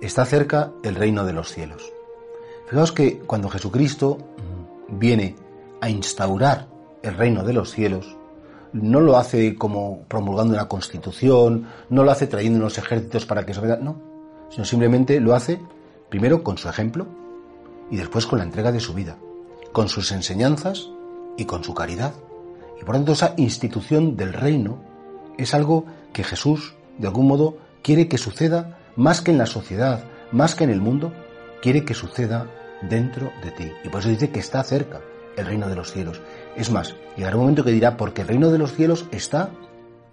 Está cerca el reino de los cielos. Fijaos que cuando Jesucristo viene a instaurar el reino de los cielos, no lo hace como promulgando una constitución, no lo hace trayendo unos ejércitos para que se vea, no, sino simplemente lo hace primero con su ejemplo y después con la entrega de su vida, con sus enseñanzas y con su caridad. Y por tanto esa institución del reino es algo que Jesús, de algún modo, quiere que suceda más que en la sociedad, más que en el mundo, quiere que suceda dentro de ti. Y por eso dice que está cerca el reino de los cielos. Es más, llegará un momento que dirá, porque el reino de los cielos está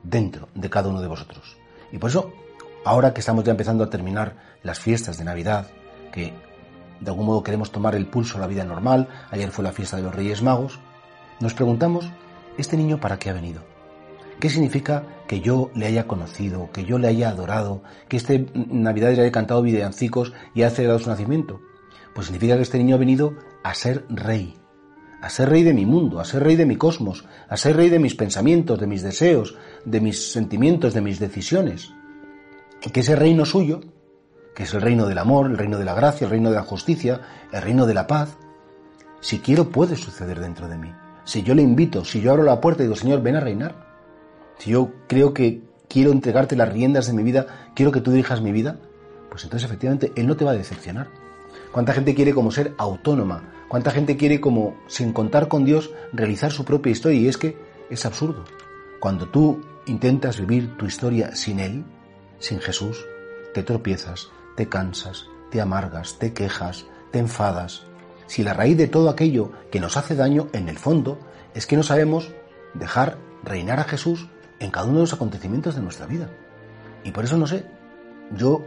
dentro de cada uno de vosotros. Y por eso, ahora que estamos ya empezando a terminar las fiestas de Navidad, que de algún modo queremos tomar el pulso a la vida normal, ayer fue la fiesta de los Reyes Magos, nos preguntamos, ¿este niño para qué ha venido? ¿Qué significa que yo le haya conocido, que yo le haya adorado, que este Navidad le haya cantado villancicos y haya celebrado su nacimiento? Pues significa que este niño ha venido a ser rey, a ser rey de mi mundo, a ser rey de mi cosmos, a ser rey de mis pensamientos, de mis deseos, de mis sentimientos, de mis decisiones. Y que ese reino suyo, que es el reino del amor, el reino de la gracia, el reino de la justicia, el reino de la paz, si quiero puede suceder dentro de mí. Si yo le invito, si yo abro la puerta y digo, Señor, ven a reinar, si yo creo que quiero entregarte las riendas de mi vida, quiero que tú dirijas mi vida, pues entonces efectivamente Él no te va a decepcionar. ¿Cuánta gente quiere como ser autónoma? ¿Cuánta gente quiere como, sin contar con Dios, realizar su propia historia? Y es que es absurdo. Cuando tú intentas vivir tu historia sin Él, sin Jesús, te tropiezas, te cansas, te amargas, te quejas, te enfadas. Si la raíz de todo aquello que nos hace daño, en el fondo, es que no sabemos dejar reinar a Jesús en cada uno de los acontecimientos de nuestra vida. Y por eso no sé, yo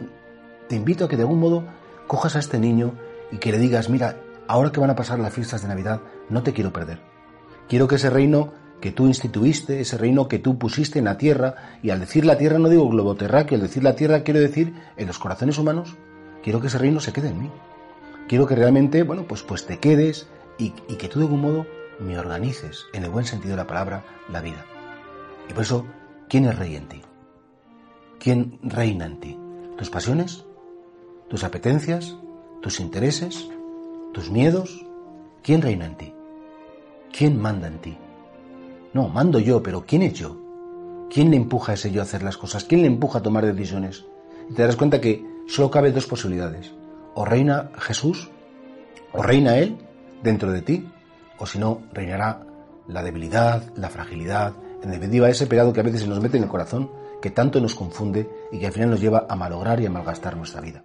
te invito a que de algún modo cojas a este niño y que le digas, mira, ahora que van a pasar las fiestas de Navidad, no te quiero perder. Quiero que ese reino que tú instituiste, ese reino que tú pusiste en la tierra, y al decir la tierra no digo globo terráqueo, al decir la tierra quiero decir en los corazones humanos, quiero que ese reino se quede en mí. Quiero que realmente, bueno, pues, pues te quedes y, y que tú de algún modo me organices, en el buen sentido de la palabra, la vida. Y por eso, ¿quién es rey en ti? ¿Quién reina en ti? ¿Tus pasiones? ¿Tus apetencias? ¿Tus intereses? ¿Tus miedos? ¿Quién reina en ti? ¿Quién manda en ti? No, mando yo, pero ¿quién es yo? ¿Quién le empuja a ese yo a hacer las cosas? ¿Quién le empuja a tomar decisiones? Y te darás cuenta que solo cabe dos posibilidades. O reina Jesús, o reina Él dentro de ti, o si no, reinará la debilidad, la fragilidad, en definitiva, ese pecado que a veces se nos mete en el corazón, que tanto nos confunde y que al final nos lleva a malograr y a malgastar nuestra vida.